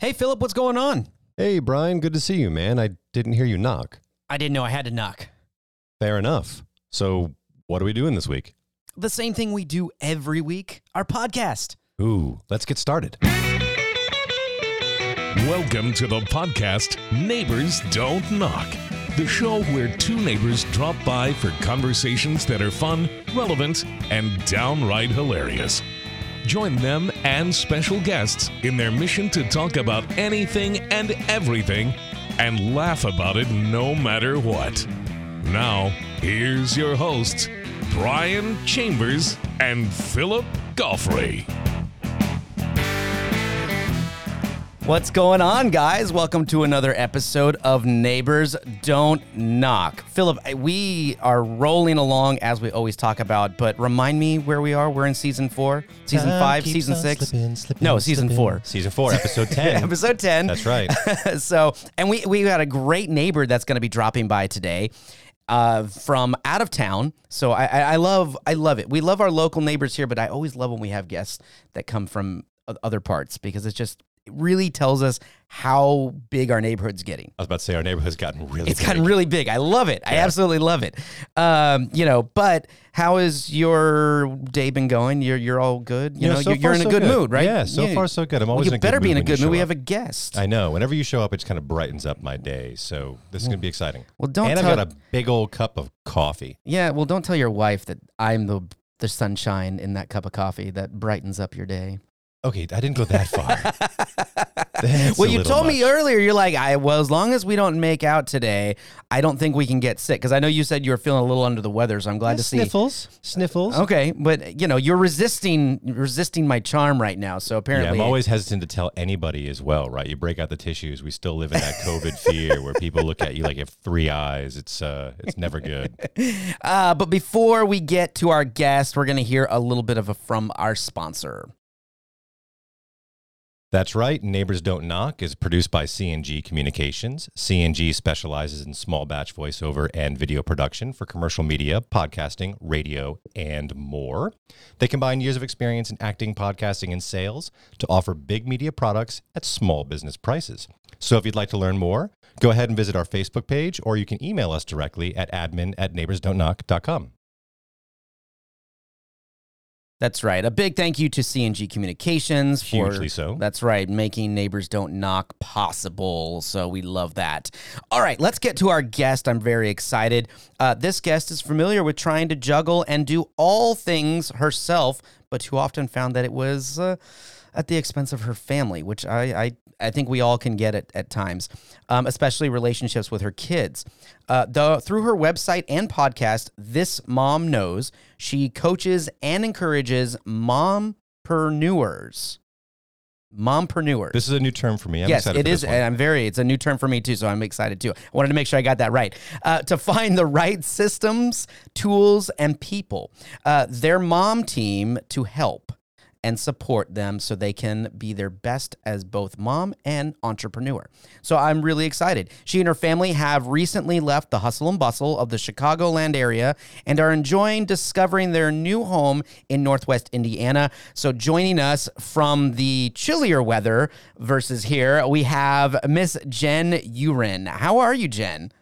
Hey, Philip, what's going on? Hey, Brian, good to see you, man. I didn't hear you knock. I didn't know I had to knock. Fair enough. So, what are we doing this week? The same thing we do every week our podcast. Ooh, let's get started. Welcome to the podcast Neighbors Don't Knock, the show where two neighbors drop by for conversations that are fun, relevant, and downright hilarious. Join them and special guests in their mission to talk about anything and everything and laugh about it no matter what. Now, here's your hosts, Brian Chambers and Philip Goffrey. What's going on, guys? Welcome to another episode of Neighbors Don't Knock. Philip, we are rolling along as we always talk about, but remind me where we are. We're in season four, season Time five, keeps season on six. slipping, slipping, no, season slipping. four. Season four, episode 10. Episode 10. That's right. so, and we we got a great neighbor that's going to be dropping by today. Uh, from out of town, so I, I I love I love it. We love our local neighbors here, but I always love when we have guests that come from o- other parts because it's just it really tells us how big our neighborhood's getting. I was about to say our neighborhood's gotten really big. It's big. gotten really big. I love it. I absolutely love it. Um, you know, but how has your day been going? You're you're all good. You, You know, know, so you're, far, in a so good, good. mood, right? Yeah, so far, so good. I'm Well, always you in a good better be in a good you mood. We have a guest. I know. Whenever you show up, it just kind of brightens up my day. So, this is going to be exciting. Well, don't and tell- I've got a big old cup of coffee. Yeah, well, don't tell your wife that I'm the the sunshine in that cup of coffee that brightens up your day. Okay, I didn't go that far. Well, you told me earlier. You're like, I well, as long as we don't make out today, I don't think we can get sick. Because I know you said you were feeling a little under the weather, so I'm glad to see. Sniffles. Sniffles. Okay, but you know, you're resisting resisting my charm right now. So Yeah, apparently, I'm always hesitant to tell anybody as well, right? You break out the tissues. We still live in that COVID fear where people look at you like you have three eyes. It's uh, it's never good. Uh, but before we get to our guest, we're going to hear a little bit of a from our sponsor. That's right. Neighbors Don't Knock is produced by CNG Communications. CNG specializes in small batch voiceover and video production for commercial media, podcasting, radio, and more. They combine years of experience in acting, podcasting, and sales to offer big media products at small business prices. So if you'd like to learn more, go ahead and visit our Facebook page or you can email us directly at admin at neighborsdon'tknock.com. That's right. A big thank you to CNG Communications for Hugely so. That's right, making neighbors don't knock possible. So we love that. All right, let's get to our guest. I'm very excited. Uh, this guest is familiar with trying to juggle and do all things herself, but who often found that it was uh, at the expense of her family, which I I, I think we all can get at, at times, um, especially relationships with her kids. Uh, the, through her website and podcast, This Mom Knows, she coaches and encourages mompreneurs. Mompreneurs. This is a new term for me. I'm yes, it is. And I'm very, it's a new term for me too. So I'm excited too. I wanted to make sure I got that right. Uh, to find the right systems, tools, and people, uh, their mom team to help and support them so they can be their best as both mom and entrepreneur. So I'm really excited. She and her family have recently left the hustle and bustle of the Chicagoland area and are enjoying discovering their new home in Northwest Indiana. So joining us from the chillier weather versus here, we have Miss Jen Urin. How are you, Jen?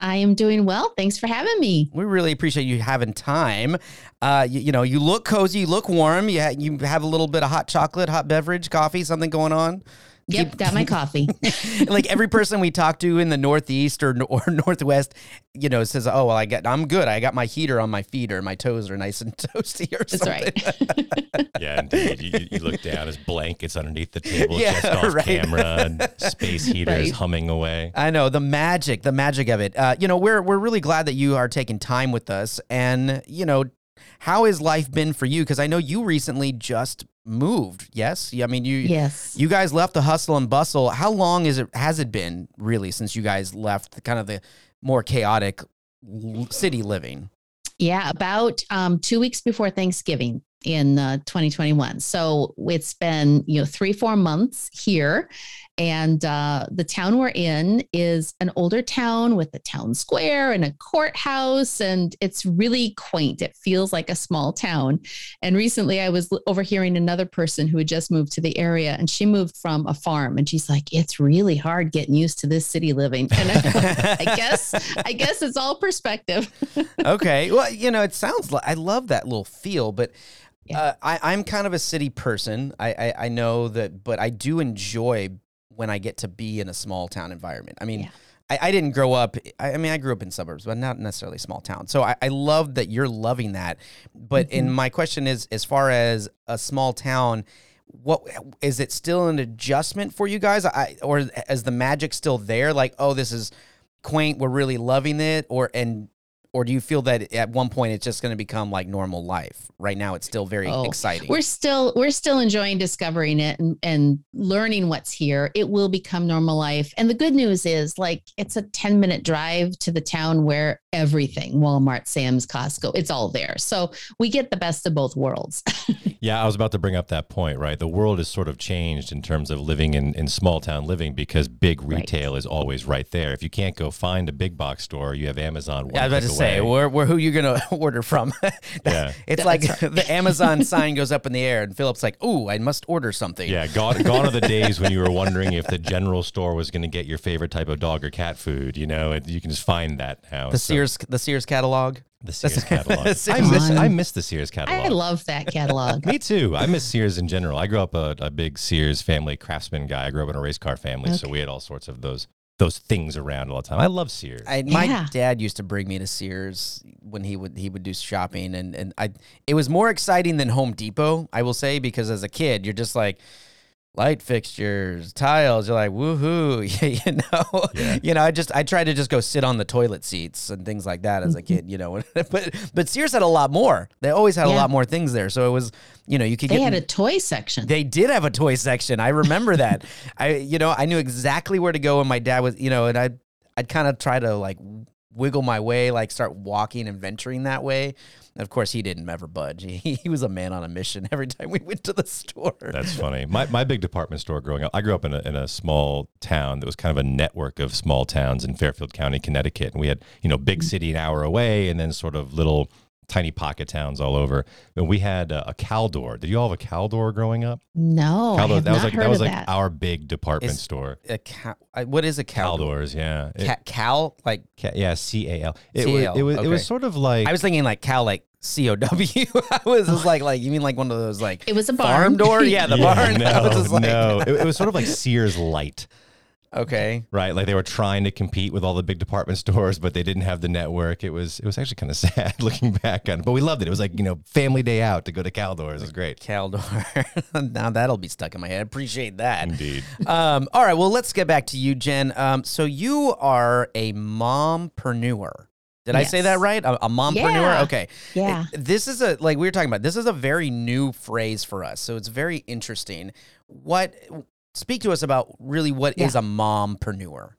I am doing well. Thanks for having me. We really appreciate you having time. Uh, you, you know, you look cozy, you look warm. You, ha- you have a little bit of hot chocolate, hot beverage, coffee, something going on. Yep, got my coffee. like every person we talk to in the Northeast or, or Northwest, you know, says, "Oh, well, I got, I'm good. I got my heater on my feet, or my toes are nice and toasty, or That's something." right. Yeah, indeed. You, you- you look down, as blankets underneath the table, Yeah, just off right. camera, and space heaters Right. humming away. I know the magic, the magic of it. Uh, you know, we're we're really glad that you are taking time with us, and you know, how has life been for you? Because I know you recently just moved. Yes, I mean you. yes. You guys left the hustle and bustle. How long is it? Has it been really since you guys left the kind of the more chaotic city living? Yeah, about um, two weeks before Thanksgiving in uh, 2021. So it's been, you know, three, four months here. And uh, the town we're in is an older town with a town square and a courthouse, and it's really quaint. It feels like a small town. And recently, I was overhearing another person who had just moved to the area, and she moved from a farm, and she's like, "It's really hard getting used to this city living." And I, I guess, I guess it's all perspective. okay. Well, you know, it sounds like I love that little feel, but Yeah. uh, I, I'm kind of a city person. I, I I know that, but I do enjoy when I get to be in a small town environment. I mean. Yeah. I, I didn't grow up. I, I mean, I grew up in suburbs, but not necessarily small town. So I, I love that you're loving that. But Mm-hmm. in my question is, as far as a small town, what is it still an adjustment for you guys? I or is the magic still there? Like, oh, this is quaint. We're really loving it, or and or do you feel that at one point it's just going to become like normal life? Right now, it's still very Oh, exciting. We're still we're still enjoying discovering it and, and learning what's here. It will become normal life. And the good news is like it's a 10 minute drive to the town where everything, Walmart, Sam's, Costco, it's all there. So we get the best of both worlds. Yeah, I was about to bring up that point, right? The world has sort of changed in terms of living in, in small town living because big Right. retail is always right there. If you can't go find a big box store, you have Amazon. Yeah, I was about to say, away. where, where who you gonna order from? Yeah. it's like the Amazon sign goes up in the air, and Philip's like, "Ooh, I must order something." Yeah, gone, gone are the days when you were wondering if the general store was going to get your favorite type of dog or cat food. You know, it, you can just find that now. the So- Sears, the Sears catalog. the Sears catalog. I miss. I miss the Sears catalog. I love that catalog. Me too. I miss Sears in general. I grew up a, a big Sears family craftsman guy. I grew up in a race car family, so we had all sorts of those those things around all the time. I love Sears. I, my Yeah. dad used to bring me to Sears when he would he would do shopping, and and I it was more exciting than Home Depot, I will say, because as a kid you're just like light fixtures, tiles. You're like woohoo, you know. Yeah. You know, I just I tried to just go sit on the toilet seats and things like that as a mm-hmm. kid. You know, but but Sears had a lot more. They always had a lot more things there, so it was you know you could They get had a toy section. they did have a toy section. I remember that. I, you know, I knew exactly where to go when my dad was, you know, and I'd, I'd kind of try to like wiggle my way, like start walking and venturing that way. Of course, he didn't ever budge. He, he was a man on a mission every time we went to the store. That's funny. My, my big department store growing up, I grew up in a, in a small town that was kind of a network of small towns in Fairfield County, Connecticut. And we had, you know, big mm-hmm. city an hour away and then sort of little tiny pocket towns all over. And we had a, a Caldor. Did you all have a Caldor growing up? no, I Caldor, have that was like heard that was of like that. our big department Is- store. A cow, I- what is a cow? Caldors, yeah. It- Ca- Cal? Like, Ca- yeah, C A L. It was it was it was sort of like I was thinking like Cal, like C O W. I was just oh. like, like, you mean like one of those like It was a farm barn. door? Yeah, the Yeah, barn. No, I was just like, no. It, it was sort of like Sears Light, okay. right? Like they were trying to compete with all the big department stores, but they didn't have the network. It was it was actually kind of sad looking back on it, but we loved it. It was like you know family day out to go to Caldors. It was great. Caldor. now that'll be stuck in my head. Appreciate that. Indeed. um, all right, well, let's get back to you, Jen. Um, so you are a mompreneur. Did I say that right? A, a mompreneur? Yeah. Okay. Yeah. This is a like we were talking about. This is a very new phrase for us, so it's very interesting. What? Speak to us about really what is Yeah. a mompreneur.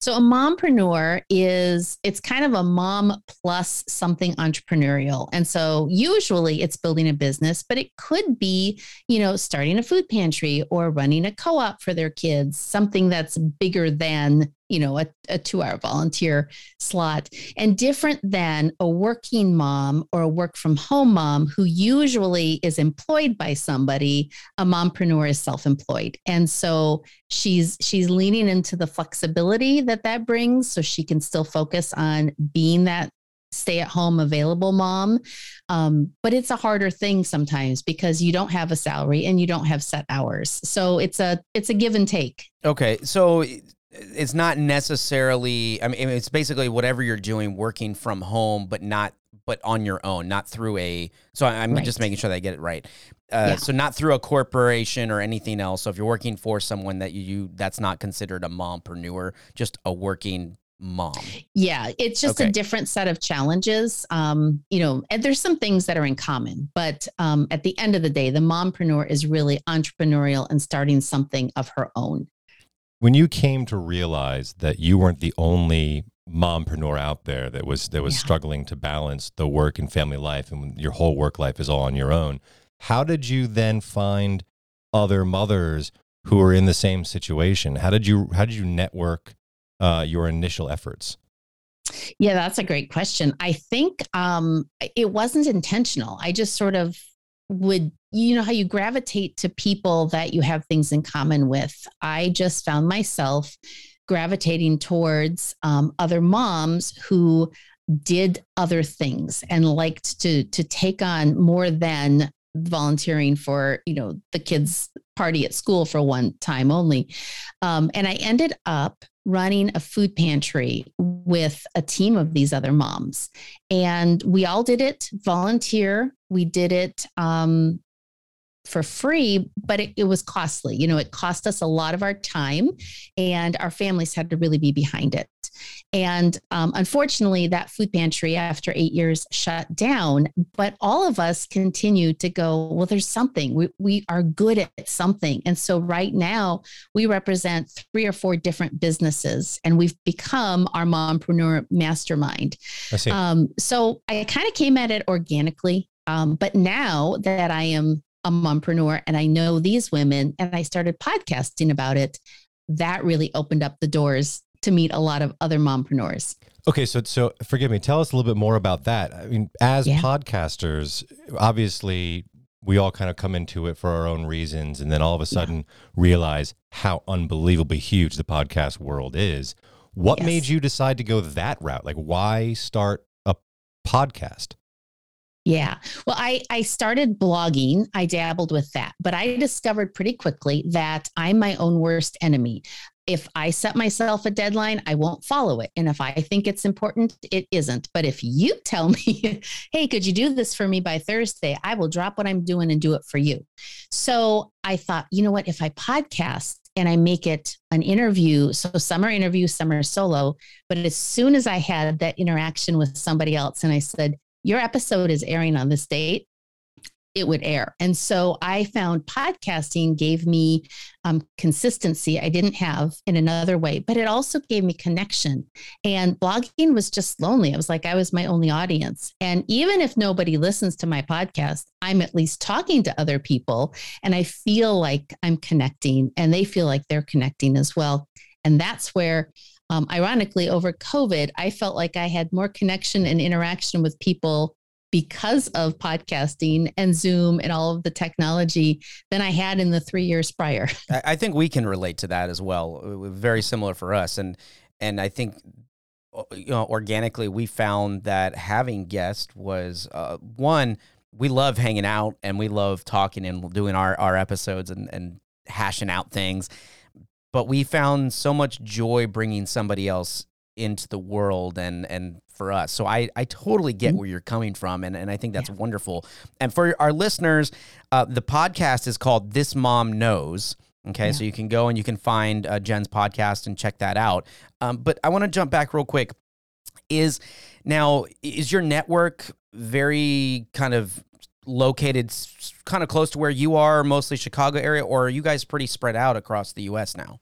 So a mompreneur is it's kind of a mom plus something entrepreneurial. And so usually it's building a business, but it could be, you know, starting a food pantry or running a co-op for their kids, something that's bigger than, you know, a, a two-hour volunteer slot and different than a working mom or a work from home mom who usually is employed by somebody. A mompreneur is self-employed. And so she's she's leaning into the flexibility that that brings so she can still focus on being that stay at home available mom um, but it's a harder thing sometimes because you don't have a salary and you don't have set hours so it's a it's a give and take Okay, so it's not necessarily. I mean, it's basically whatever you're doing, working from home, but not, but on your own, not through a. So I'm just making sure that I get it right. Uh, Yeah. So not through a corporation or anything else. So if you're working for someone that you, you that's not considered a mompreneur, just a working mom. yeah it's just Okay. a different set of challenges um, you know and there's some things that are in common but um, at the end of the day the mompreneur is really entrepreneurial and starting something of her own When you came to realize that you weren't the only mompreneur out there that was that was Yeah. struggling to balance the work and family life and your whole work life is all on your own, how did you then find other mothers who are in the same situation. How did you how did you network uh, your initial efforts? Yeah, that's a great question. I think um, it wasn't intentional. I just sort of would, you know, how you gravitate to people that you have things in common with. I just found myself gravitating towards um, other moms who did other things and liked to to take on more than volunteering for you know the kids party at school for one time only um, and i ended up running a food pantry with a team of these other moms. And we all did it volunteer. We did it um, for free, but it, it, was costly. You know, it cost us a lot of our time, and our families had to really be behind it. And um, unfortunately, that food pantry after eight years shut down. But all of us continued to go, well, there's something. We, we are good at something. And so right now, we represent three or four different businesses, and we've become our mompreneur mastermind. I see. Um, so I kind of came at it organically. Um, but now that I am a mompreneur and I know these women and I started podcasting about it, that really opened up the doors to meet a lot of other mompreneurs. Okay, so so forgive me. Tell us a little bit more about that. I mean, as yeah. podcasters, obviously we all kind of come into it for our own reasons and then all of a sudden yeah. realize how unbelievably huge the podcast world is. What yes. made you decide to go that route? Like why start a podcast? Yeah. Well, I, I started blogging. I dabbled with that, but I discovered pretty quickly that I'm my own worst enemy. If I set myself a deadline, I won't follow it. And if I think it's important, it isn't. But if you tell me, hey, could you do this for me by Thursday? I will drop what I'm doing and do it for you. So I thought, you know what? If I podcast, and I make it an interview. So interviews, some are solo. But as soon as I had that interaction with somebody else and I said, your episode is airing on this date, it would air. And so I found podcasting gave me um, consistency I didn't have in another way, but it also gave me connection. And blogging was just lonely. It was like I was my only audience. And even if nobody listens to my podcast, I'm at least talking to other people and I feel like I'm connecting and they feel like they're connecting as well. And that's where um, ironically, over COVID, I felt like I had more connection and interaction with people because of podcasting and Zoom and all of the technology than I had in the three years prior. I think we can relate to that as well. Very similar for us, and and I think uh, you know organically we found that having guests was uh, one we love hanging out and we love talking and doing our our episodes and and hashing out things but we found so much joy bringing somebody else into the world and and for us. So I I totally get mm-hmm. where you're coming from, and and I think that's yeah. wonderful. And for our listeners, uh, the podcast is called This Mom Knows. Okay, yeah. so you can go and you can find uh, Jen's podcast and check that out. Um, but I want to jump back real quick. Is now is your network very kind of located kind of close to where you are, mostly Chicago area, or are you guys pretty spread out across the U.S. now?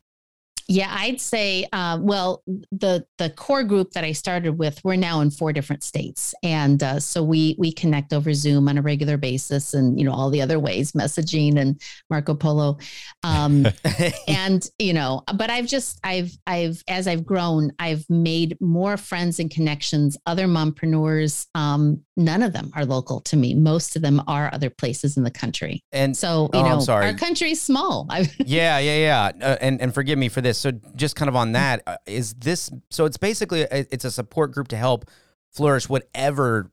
Yeah, I'd say, uh, well, the the core group that I started with, we're now in four different states, and uh, so we we connect over Zoom on a regular basis, and you know all the other ways, messaging and Marco Polo, um, and you know. But I've just I've I've as I've grown, I've made more friends and connections, other mompreneurs. Um, none of them are local to me. Most of them are other places in the country, and so you oh, know, our country's small. yeah, yeah, yeah, uh, and and forgive me for this. So just kind of on that, uh, is this so it's basically a, it's a support group to help flourish whatever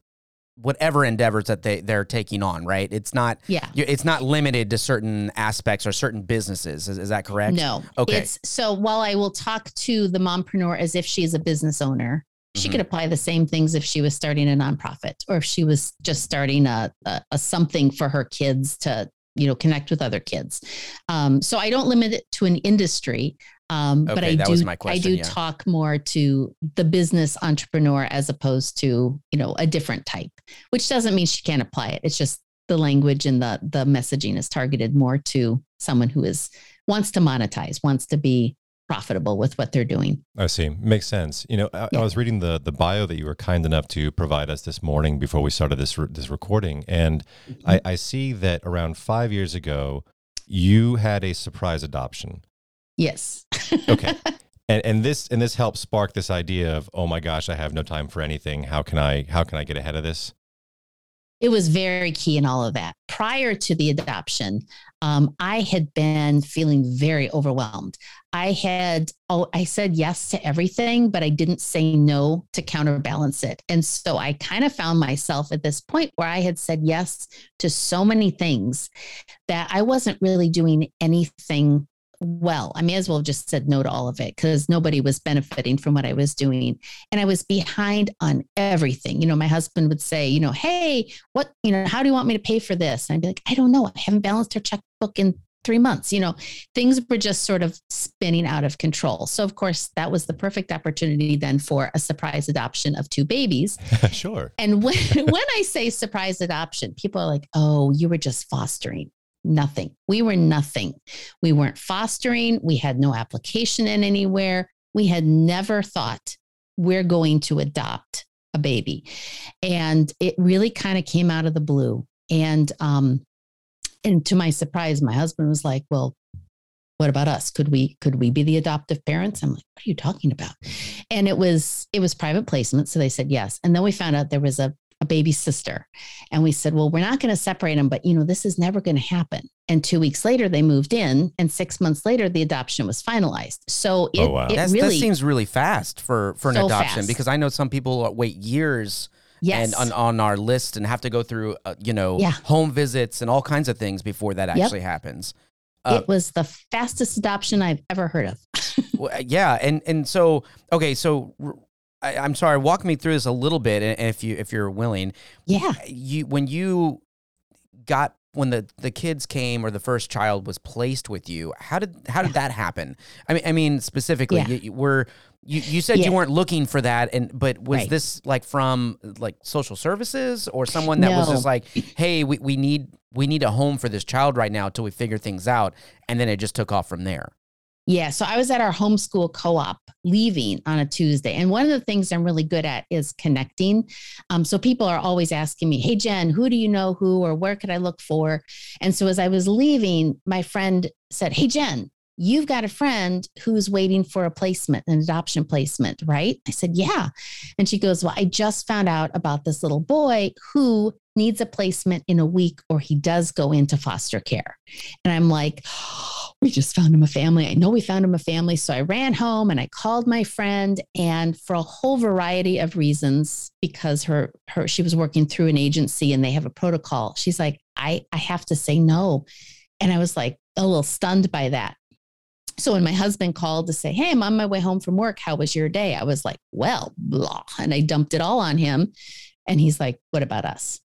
whatever endeavors that they they're taking on, right? It's not yeah. It's not limited to certain aspects or certain businesses. Is, is that correct? No. Okay. It's so while I will talk to the mompreneur as if she's a business owner, she mm-hmm. could apply the same things if she was starting a nonprofit or if she was just starting a, a, a something for her kids to you know connect with other kids um, so i don't limit it to an industry um, okay, but I do, question, I do yeah. talk more to the business entrepreneur as opposed to, you know, a different type, which doesn't mean she can't apply it. It's just the language and the, the messaging is targeted more to someone who is wants to monetize, wants to be profitable with what they're doing. I see. Makes sense. You know, I, yeah. I, was reading the the bio that you were kind enough to provide us this morning before we started this this recording, and mm-hmm. I, I see that around five years ago, you had a surprise adoption. Yes. Okay. and and this and this helped spark this idea of oh my gosh i have no time for anything how can i how can i get ahead of this it was very key in all of that. Prior to the adoption, um, I had been feeling very overwhelmed. I had, oh, I said yes to everything, but I didn't say no to counterbalance it. And so I kind of found myself at this point where I had said yes to so many things that I wasn't really doing anything well. I may as well have just said no to all of it because nobody was benefiting from what I was doing. And I was behind on everything. You know, my husband would say, you know, hey, what, you know, how do you want me to pay for this? And I'd be like, I don't know. I haven't balanced our checkbook in three months. You know, things were just sort of spinning out of control. So, of course, that was the perfect opportunity then for a surprise adoption of two babies. sure. And when, when I say surprise adoption, people are like, oh, you were just fostering nothing. We were nothing. We weren't fostering. We had no application in anywhere. We had never thought we're going to adopt a baby. And it really kind of came out of the blue. And, um, and to my surprise, my husband was like, well, what about us could we could we be the adoptive parents i'm like what are you talking about and it was it was private placement so they said yes and then we found out there was a a baby sister. And we said, well, we're not going to separate them, but you know, this is never going to happen. And two weeks later, they moved in, and six months later, the adoption was finalized. So it, oh, wow. it really that seems really fast for for an so adoption fast. because I know some people wait years. Yes. and on, on our list and have to go through uh, you know yeah. home visits and all kinds of things before that actually yep. happens uh, it was the fastest adoption I've ever heard of. well, yeah, and and so okay, so I, am sorry. Walk me through this a little bit, and if you if you're willing. Yeah. You when you got when the the kids came or the first child was placed with you, how did how did that happen? I mean, I mean specifically, yeah. you, you were you, you said yeah. you weren't looking for that, and but was right. this like from like social services or someone that no. was just like, hey, we, we need we need a home for this child right now till we figure things out, and then it just took off from there. Yeah. So I was at our homeschool co op leaving on a Tuesday. And one of the things I'm really good at is connecting. Um, so people are always asking me, Hey, Jen, who do you know who or where could I look for? And so as I was leaving, my friend said, Hey, Jen, you've got a friend who's waiting for a placement, an adoption placement, right? I said, Yeah. And she goes, Well, I just found out about this little boy who needs a placement in a week or he does go into foster care. And I'm like, we just found him a family. I know we found him a family. So I ran home and I called my friend and for a whole variety of reasons, because her her she was working through an agency and they have a protocol. She's like, I, I have to say no. And I was like a little stunned by that. So when my husband called to say, Hey, I'm on my way home from work. How was your day? I was like, Well, blah. And I dumped it all on him. And he's like, What about us?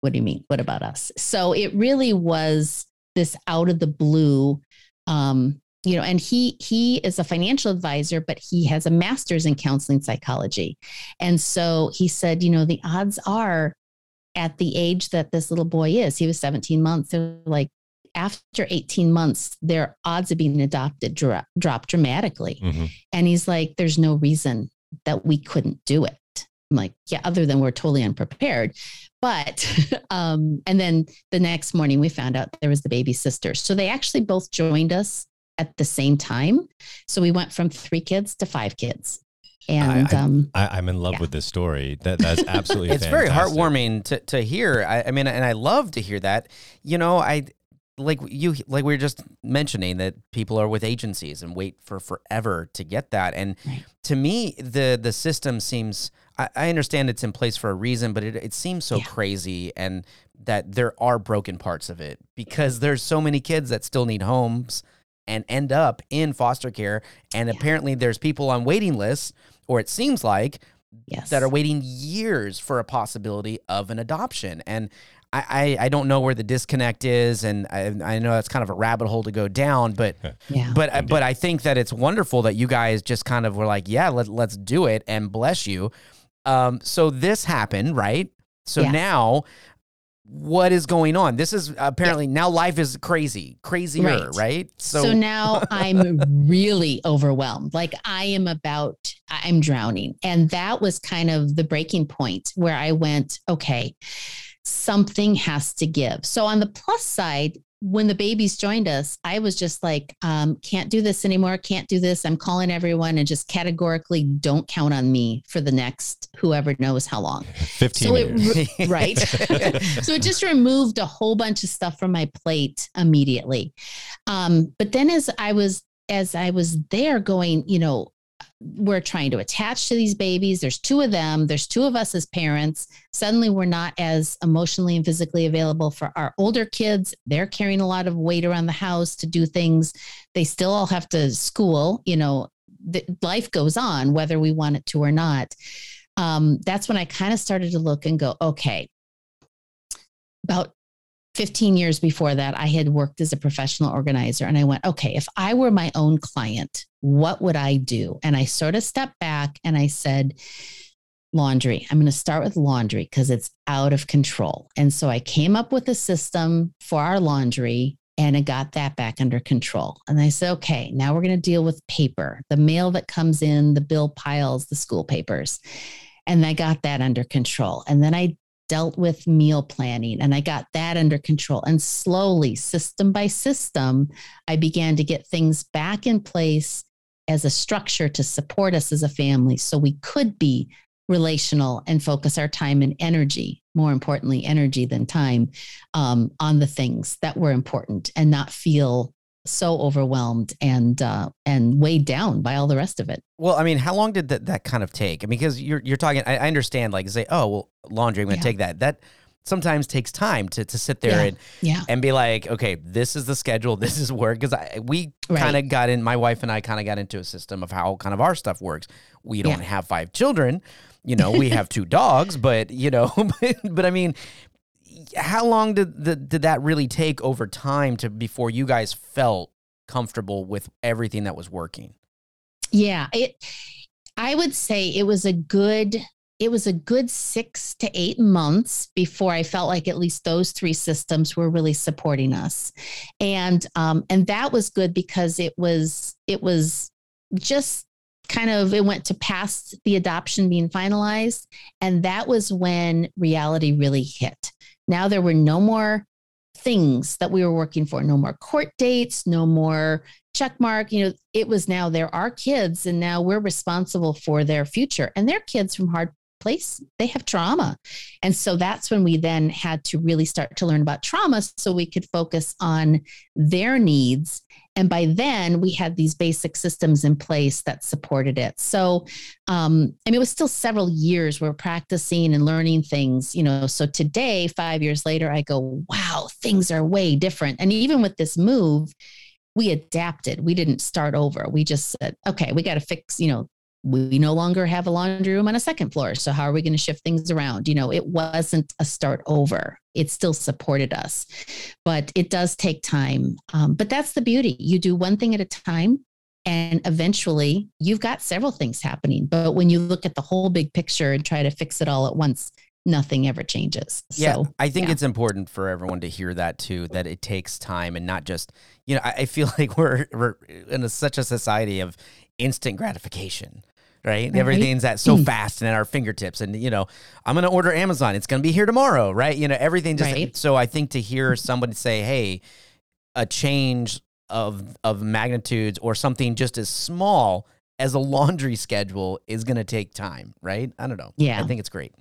What do you mean? What about us? So it really was this out of the blue um, you know and he he is a financial advisor but he has a master's in counseling psychology and so he said you know the odds are at the age that this little boy is he was 17 months they're like after 18 months their odds of being adopted drop, drop dramatically mm-hmm. and he's like there's no reason that we couldn't do it I'm like yeah other than we're totally unprepared but, um, and then the next morning we found out there was the baby sister. So they actually both joined us at the same time. So we went from three kids to five kids. And I, um, I, am in love yeah. with this story. That that's absolutely. it's fantastic. very heartwarming to to hear. I, I mean, and I love to hear that. You know, I like you like we were just mentioning that people are with agencies and wait for forever to get that and right. to me the the system seems I, I, understand it's in place for a reason but it, it seems so yeah. crazy and that there are broken parts of it because there's so many kids that still need homes and end up in foster care and yeah. apparently there's people on waiting lists or it seems like yes. that are waiting years for a possibility of an adoption and I, I, don't know where the disconnect is, and I, I know that's kind of a rabbit hole to go down, but yeah. but Indeed. but I think that it's wonderful that you guys just kind of were like, yeah, let let's do it, and bless you. Um, so this happened, right? So yeah. now, what is going on? This is apparently yeah. now life is crazy, crazier, right? right? So, so now I'm really overwhelmed. Like I am about, I'm drowning, and that was kind of the breaking point where I went, okay something has to give. So, on the plus side, when the babies joined us, I was just like, um, can't do this anymore. Can't do this. I'm calling everyone and just categorically don't count on me for the next whoever knows how long. 15 So years. it, right. so it just removed a whole bunch of stuff from my plate immediately. Um, but then as I was, as I was there going, you know, we're trying to attach to these babies. There's two of them. There's two of us as parents. Suddenly, we're not as emotionally and physically available for our older kids. They're carrying a lot of weight around the house to do things. They still all have to school. You know, the, life goes on whether we want it to or not. Um, that's when I kind of started to look and go, okay. About 15 years before that, I had worked as a professional organizer. And I went, okay, if I were my own client, what would I do? And I sort of stepped back and I said, laundry. I'm going to start with laundry because it's out of control. And so I came up with a system for our laundry and I got that back under control. And I said, okay, now we're going to deal with paper, the mail that comes in, the bill piles, the school papers. And I got that under control. And then I dealt with meal planning and I got that under control. And slowly, system by system, I began to get things back in place as a structure to support us as a family so we could be relational and focus our time and energy, more importantly, energy than time, um, on the things that were important and not feel so overwhelmed and uh, and weighed down by all the rest of it. Well, I mean, how long did that, that kind of take? I mean, because you're you're talking. I, I understand, like, say, oh, well, laundry. I'm to Yeah. take that. That sometimes takes time to to sit there Yeah. and Yeah. and be like, okay, this is the schedule. This is work. Because we Right. kind of got in. My wife and I kind of got into a system of how kind of our stuff works. We don't Yeah. have five children. You know, we have two dogs, but you know, but, but I mean. How long did the, did that really take over time to before you guys felt comfortable with everything that was working? Yeah, it I would say it was a good it was a good 6 to 8 months before I felt like at least those three systems were really supporting us. And um and that was good because it was it was just kind of it went to past the adoption being finalized and that was when reality really hit. Now there were no more things that we were working for, no more court dates, no more check mark. You know, it was now there are kids, and now we're responsible for their future. And they're kids from hard place, they have trauma. And so that's when we then had to really start to learn about trauma so we could focus on their needs. And by then, we had these basic systems in place that supported it. So, um, I mean, it was still several years we're practicing and learning things, you know. So today, five years later, I go, wow, things are way different. And even with this move, we adapted. We didn't start over. We just said, okay, we got to fix, you know, we no longer have a laundry room on a second floor. So how are we going to shift things around? You know, it wasn't a start over. It still supported us, but it does take time. Um, but that's the beauty. You do one thing at a time. And eventually you've got several things happening. But when you look at the whole big picture and try to fix it all at once, nothing ever changes. Yeah, So I think yeah. it's important for everyone to hear that too. That it takes time and not just you know. I, I feel like we're we're in a, such a society of instant gratification, right? Right. Everything's at so Mm. fast and at our fingertips, and you know, I'm gonna order Amazon. It's gonna be here tomorrow, right? You know, everything just. Right. So I think to hear somebody say, "Hey, a change of of magnitudes or something just as small." As a laundry schedule is going to take time, right? I don't know. Yeah. I think it's great.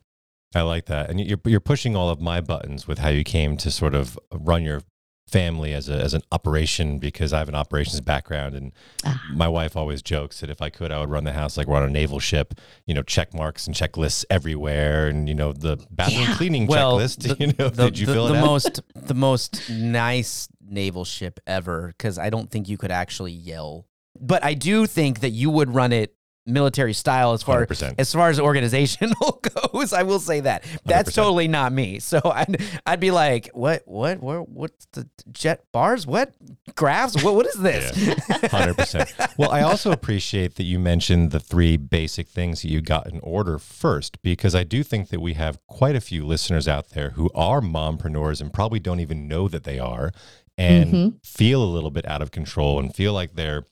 I like that. And you're, you're pushing all of my buttons with how you came to sort of run your family as, a, as an operation because I have an operations background. And Ah. my wife always jokes that if I could, I would run the house like we're on a naval ship, you know, check marks and checklists everywhere. And, you know, the bathroom Yeah. cleaning well, checklist, the, you know, the, did you the, fill the it out? most the most nice naval ship ever? Because I don't think you could actually yell, but I do think that you would run it military style as far 100%. as far as organizational goes. I will say that that's 100%. totally not me. So I'd I'd be like, what what what what's the jet bars? What graphs? What what is this? Hundred percent. Well, I also appreciate that you mentioned the three basic things that you got in order first, because I do think that we have quite a few listeners out there who are mompreneurs and probably don't even know that they are, and Mhm. feel a little bit out of control and feel like they're,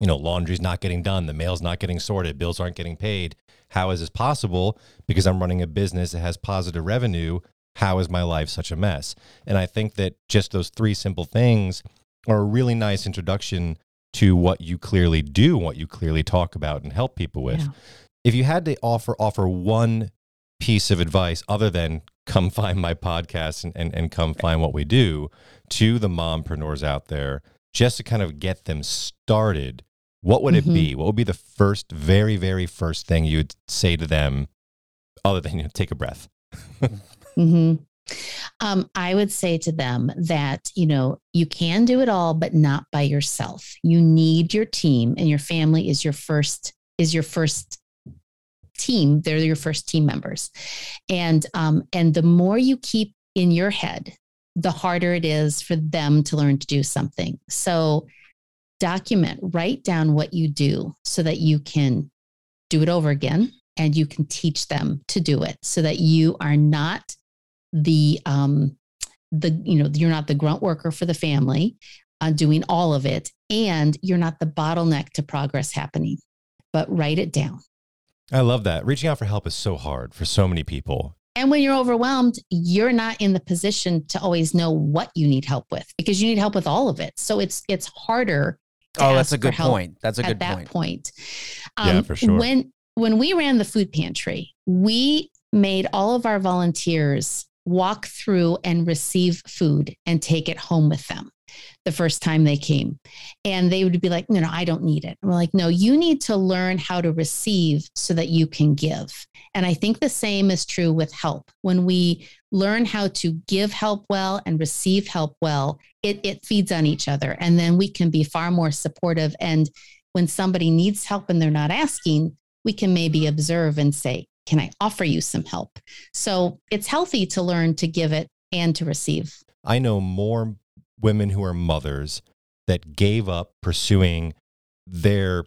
you know, laundry's not getting done, the mail's not getting sorted, bills aren't getting paid. How is this possible? Because I'm running a business that has positive revenue, how is my life such a mess? And I think that just those three simple things are a really nice introduction to what you clearly do, what you clearly talk about and help people with. Yeah. If you had to offer offer one piece of advice other than come find my podcast and, and, and come find what we do to the mompreneurs out there, just to kind of get them started, what would Mhm. it be? What would be the first, very, very first thing you would say to them other than you know, take a breath? hmm Um, I would say to them that, you know, you can do it all, but not by yourself. You need your team and your family is your first, is your first team. They're your first team members. And, um, and the more you keep in your head, the harder it is for them to learn to do something. So document, write down what you do so that you can do it over again and you can teach them to do it so that you are not the um the you know you're not the grunt worker for the family uh, doing all of it and you're not the bottleneck to progress happening but write it down I love that. Reaching out for help is so hard for so many people. and when you're overwhelmed you're not in the position to always know what you need help with because you need help with all of it so it's it's harder Oh, that's a good point. That's a good at good that point. point. Yeah, um, for sure. When when we ran the food pantry, we made all of our volunteers walk through and receive food and take it home with them the first time they came. And they would be like, no, no, I don't need it. And we're like, no, you need to learn how to receive so that you can give. And I think the same is true with help. When we learn how to give help well and receive help well, it, it feeds on each other. And then we can be far more supportive. And when somebody needs help and they're not asking, we can maybe observe and say, Can I offer you some help? So it's healthy to learn to give it and to receive. I know more women who are mothers that gave up pursuing their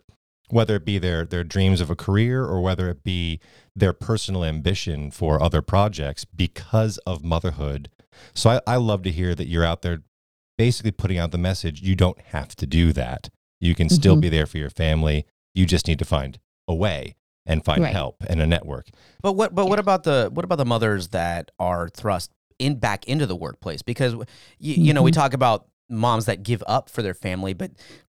whether it be their their dreams of a career or whether it be their personal ambition for other projects because of motherhood. So I, I love to hear that you're out there basically putting out the message you don't have to do that. You can still Mhm. be there for your family. You just need to find a way and find Right. help and a network. But what but what about the what about the mothers that are thrust in back into the workplace? Because you, you know we Mhm. talk about moms that give up for their family, but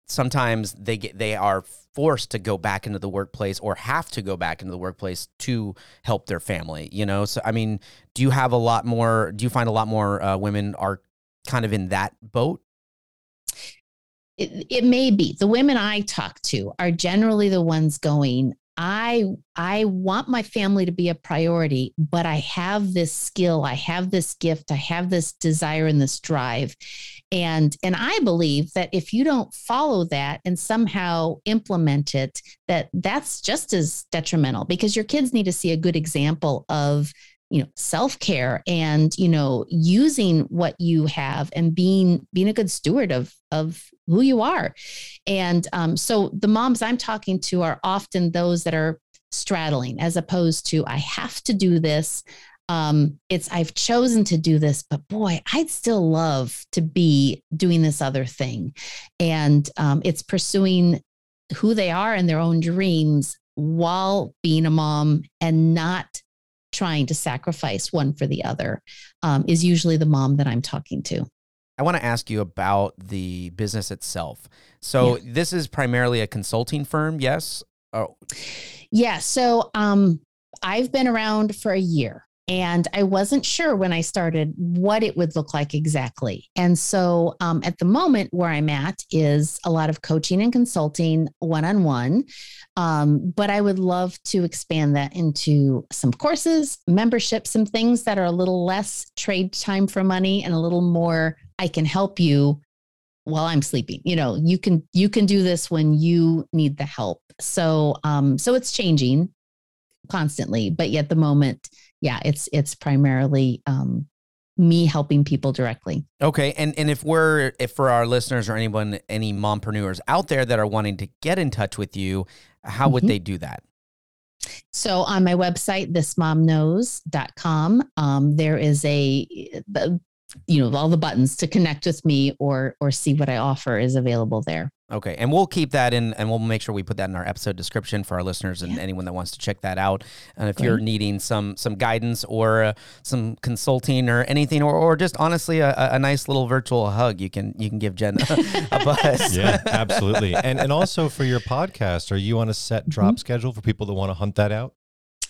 sometimes they get they are forced to go back into the workplace or have to go back into the workplace to help their family. You know, so I mean, do you have a lot more? Do you find a lot more uh, women are kind of in that boat? It, it may be the women I talk to are generally the ones going, I I want my family to be a priority, but I have this skill, I have this gift, I have this desire and this drive. And and I believe that if you don't follow that and somehow implement it, that that's just as detrimental because your kids need to see a good example of you know self-care and you know using what you have and being being a good steward of of who you are. And um, so the moms i'm talking to are often those that are straddling as opposed to i have to do this. Um, it's i've chosen to do this but boy i'd still love to be doing this other thing. And um, it's pursuing who they are and their own dreams while being a mom and not trying to sacrifice one for the other um, is usually the mom that I'm talking to. I want to ask you about the business itself. So this is primarily a consulting firm, yes? Oh, Yeah. So um, I've been around for a year and I wasn't sure when I started what it would look like exactly. And so um, at the moment, where I'm at is a lot of coaching and consulting one on one. But I would love to expand that into some courses, memberships, some things that are a little less trade time for money and a little more I can help you while I'm sleeping. You know, you can you can do this when you need the help. So um so it's changing constantly, but yet the moment, yeah, it's it's primarily um me helping people directly. Okay, and and if we're if for our listeners or anyone any mompreneurs out there that are wanting to get in touch with you, how would Mhm. they do that? So on my website, thismomknows.com, um, there is a, the- you know, all the buttons to connect with me or or see what I offer is available there. Okay, and we'll keep that in, and we'll make sure we put that in our episode description for our listeners and anyone that wants to check that out. And if you're needing some some guidance or uh, some consulting or anything, or, or just honestly a, a nice little virtual hug, you can you can give Jen a, a buzz. Yeah, absolutely. And and also for your podcast, are you on a set drop schedule for people that want to hunt that out?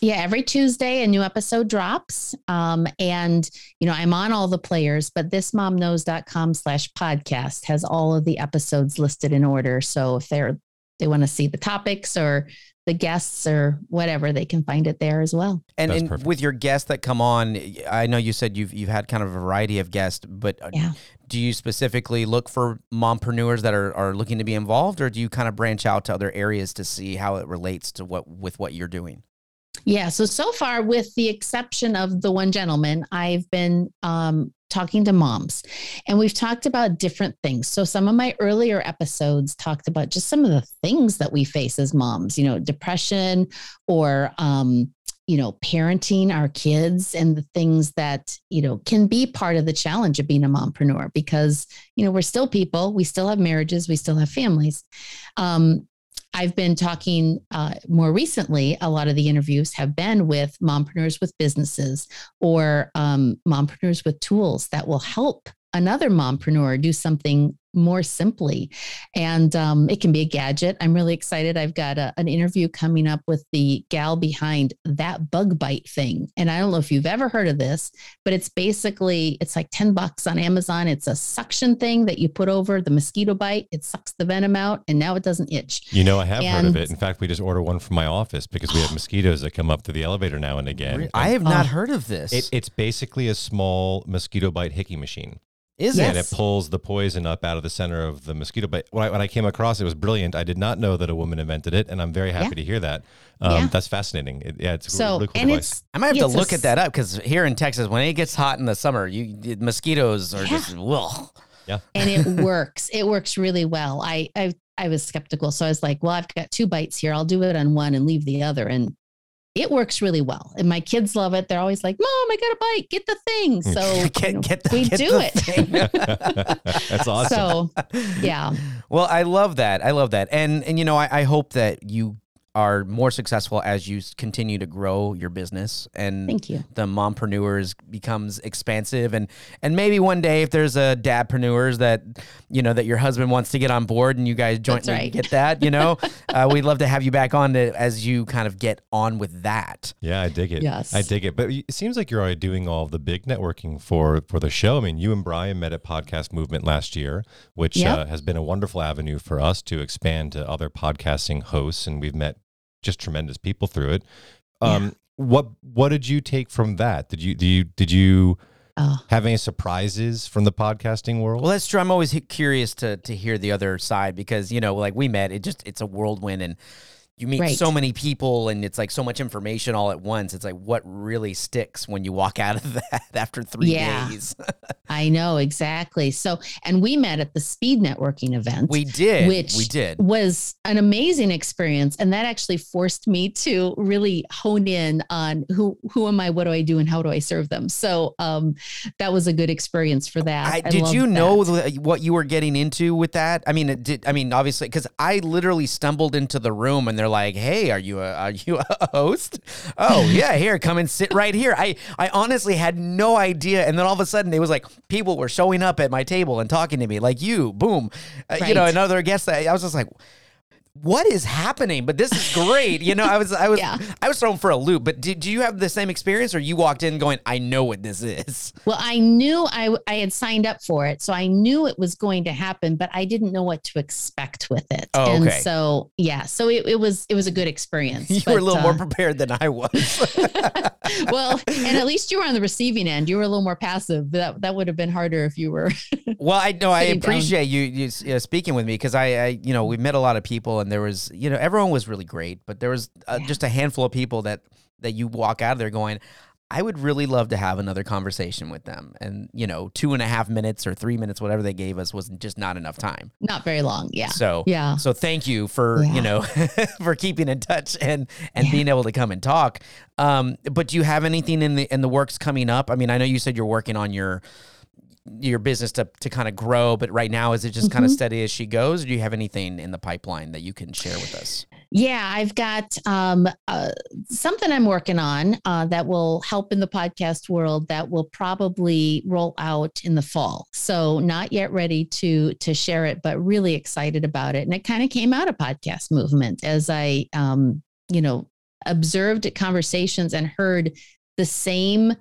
Yeah, every Tuesday a new episode drops. Um, and you know, I'm on all the players, but this thismomknows.com slash podcast has all of the episodes listed in order. So if they're they want to see the topics or the guests or whatever, they can find it there as well. And, and with your guests that come on, I know you said you've you've had kind of a variety of guests, but uh, Yeah. do you specifically look for mompreneurs that are, are looking to be involved, or do you kind of branch out to other areas to see how it relates to what with what you're doing? Yeah. So, so far, with the exception of the one gentleman, I've been um, talking to moms and we've talked about different things. So, some of my earlier episodes talked about just some of the things that we face as moms, you know, depression or, um, you know, parenting our kids and the things that, you know, can be part of the challenge of being a mompreneur because, you know, we're still people, we still have marriages, we still have families. Um, I've been talking uh, more recently. A lot of the interviews have been with mompreneurs with businesses or um, mompreneurs with tools that will help another mompreneur do something more simply. And um, it can be a gadget. I'm really excited. I've got a, an interview coming up with the gal behind that bug bite thing. And I don't know if you've ever heard of this, but it's basically it's like 10 bucks on Amazon. It's a suction thing that you put over the mosquito bite. It sucks the venom out and now it doesn't itch. You know, I have heard of it. In fact, we just order one from my office because we have mosquitoes that come up to the elevator now and again. I have not Oh. heard of this. It, it's basically a small mosquito bite hickey machine. Is Yes. and it pulls the poison up out of the center of the mosquito bite. When I, when I came across it, it was brilliant. I did not know that a woman invented it, and I'm very happy Yeah. to hear that. Um, Yeah. That's fascinating. It, yeah, it's a So, really cool and device. it's, I might have to it's a look at that up because here in Texas, when it gets hot in the summer, you mosquitoes are Yeah. just well. Yeah. And it works. It works really well. I, I I was skeptical, so I was like, "Well, I've got two bites here. I'll do it on one and leave the other." And it works really well. And my kids love it. They're always like, "Mom, I got a bite. Get the thing." So Get- you know, get the- we get do it. that's awesome. So yeah, Well, I love that. I love that. And and you know, I, I hope that you are more successful as you continue to grow your business and thank you. the mompreneurs becomes expansive and and maybe one day if there's a dadpreneurs that you know that your husband wants to get on board and you guys jointly right. get that you know uh, we'd love to have you back on to, as you kind of get on with that Yeah, I dig it. Yes. I dig it. But it seems like you're already doing all of the big networking for for the show. I mean, you and Brian met at Podcast Movement last year, which Yep. uh, has been a wonderful avenue for us to expand to other podcasting hosts, and we've met just tremendous people through it. Um, What what did you take from that? Did you do you did you Oh. have any surprises from the podcasting world? well that's true i'm always curious to to hear the other side because you know like we met it just it's a whirlwind and you meet Right. so many people and it's like so much information all at once it's like what really sticks when you walk out of that after three Yeah. days I know exactly. So, and we met at the speed networking event. we did which we did was an amazing experience and that actually forced me to really hone in on who who am i what do i do and how do i serve them so um that was a good experience for that I, did you know that. what you were getting into with that? I mean, it did I mean obviously because I literally stumbled into the room and they're like, "Hey, are you a are you a host? Oh yeah, here, come and sit right here." I I honestly had no idea, and then all of a sudden it was like people were showing up at my table and talking to me, like you, boom, uh, you know, another guest. I, I was just like. What is happening? But this is great. You know, I was I was Yeah. I was thrown for a loop. But did, do you have the same experience, or you walked in going, "I know what this is"? well i knew I, I had signed up for it so i knew it was going to happen but i didn't know what to expect with it Oh, and okay. so yeah so it, it was it was a good experience You were a but, little more uh, prepared than I was. well and at least you were on the receiving end you were a little more passive that that would have been harder if you were Well, I know I down. appreciate you, you uh, speaking with me because I, I, you know, we met a lot of people and there was, you know, everyone was really great, but there was uh, Yeah. just a handful of people that that you walk out of there going, I would really love to have another conversation with them, and you know, two and a half minutes or three minutes, whatever they gave us, was just not enough time. not very long yeah So, yeah so thank you for you know for keeping in touch and and Yeah. being able to come and talk. Um, but do you have anything in the in the works coming up? I mean, I know you said you're working on your your business to to kind of grow, but right now is it just kind of steady as she goes? Or do you have anything in the pipeline that you can share with us? Yeah, I've got um, uh, something I'm working on uh, that will help in the podcast world that will probably roll out in the fall. So not yet ready to to share it, but really excited about it. And it kind of came out of podcast movement as I, um, you know, observed conversations and heard the same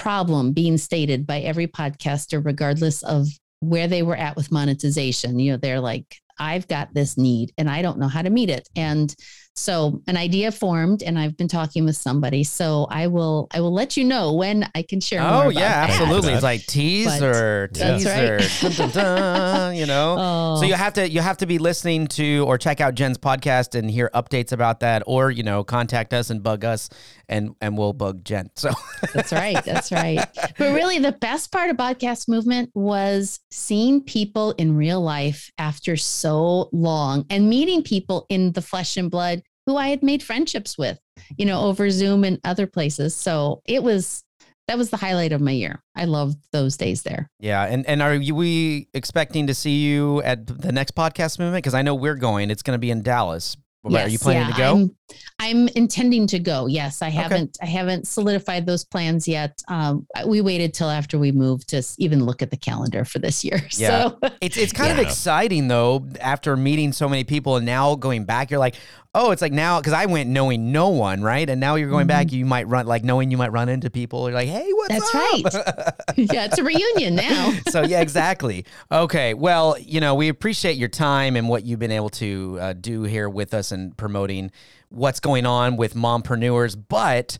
problem being stated by every podcaster, regardless of where they were at with monetization. You know, they're like, I've got this need and I don't know how to meet it. And so an idea formed and I've been talking with somebody. So I will I will let you know when I can share. Oh about yeah, that. absolutely. that. It's like teaser, That's teaser, right. dun, dun, dun, you know. Oh. So you oh. have to you have to be listening to or check out Jen's podcast and hear updates about that, or you know, contact us and bug us, and and we'll bug Jen. So That's right. That's right. But really, the best part of podcast movement was seeing people in real life after so long and meeting people in the flesh and blood who I had made friendships with, you know, over Zoom and other places. So it was that was the highlight of my year. I loved those days there. yeah, and and are you we expecting to see you at the next podcast movement? Because I know we're going. It's going to be in Dallas. But are you planning yeah, to go? I'm, I'm intending to go. Yes, I haven't. I haven't solidified those plans yet. Um, we waited till after we moved to even look at the calendar for this year. Yeah. So It's it's kind of exciting though after meeting so many people and now going back you're like oh it's like now because I went knowing no one right and now you're going back you might run like knowing you might run into people you're like hey what's Mm-hmm. That's up? yeah, it's a reunion now. so yeah exactly okay well you know we appreciate your time and what you've been able to uh, do here with us and promoting what's going on with mompreneurs but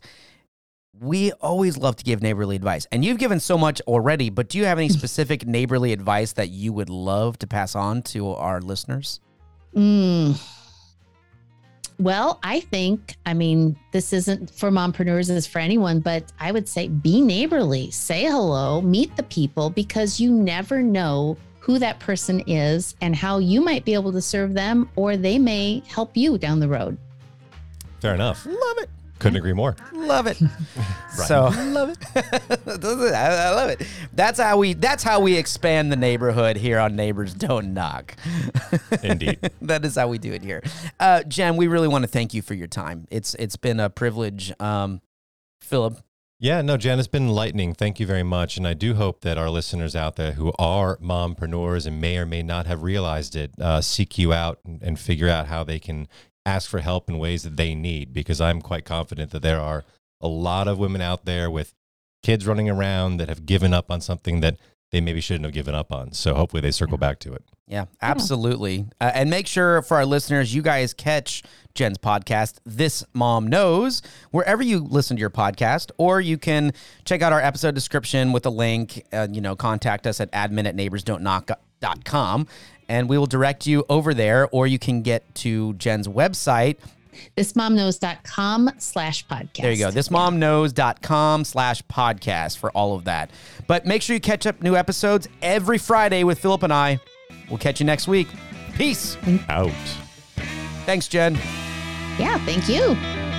we always love to give neighborly advice and you've given so much already but do you have any specific neighborly advice that you would love to pass on to our listeners Mm. Well, I think, I mean, this isn't for mompreneurs, it's for anyone, but I would say be neighborly, say hello, meet the people because you never know who that person is and how you might be able to serve them or they may help you down the road. Fair enough. love it Couldn't agree more. love it so love it I, I love it that's how we that's how we expand the neighborhood here on neighbors don't knock Indeed. that is how we do it here. Uh, Jen, we really want to thank you for your time. It's it's been a privilege. Um, Philip, Yeah, no, Jen, it's been enlightening. Thank you very much. And I do hope that our listeners out there who are mompreneurs and may or may not have realized it uh, seek you out and, and figure out how they can ask for help in ways that they need. Because I'm quite confident that there are a lot of women out there with kids running around that have given up on something that they maybe shouldn't have given up on. So hopefully they circle back to it. yeah, absolutely. Uh, and make sure for our listeners, you guys catch Jen's podcast, This Mom Knows, wherever you listen to your podcast, or you can check out our episode description with a link. Uh, you know, contact us at admin at neighborsdon'tknock.com and we will direct you over there, or you can get to Jen's website, Thismomknows.com slash podcast. There you go. Thismomknows.com slash podcast for all of that. But make sure you catch up new episodes every Friday with Philip and I. We'll catch you next week. Peace. Out. Thanks, Jen. Yeah, thank you.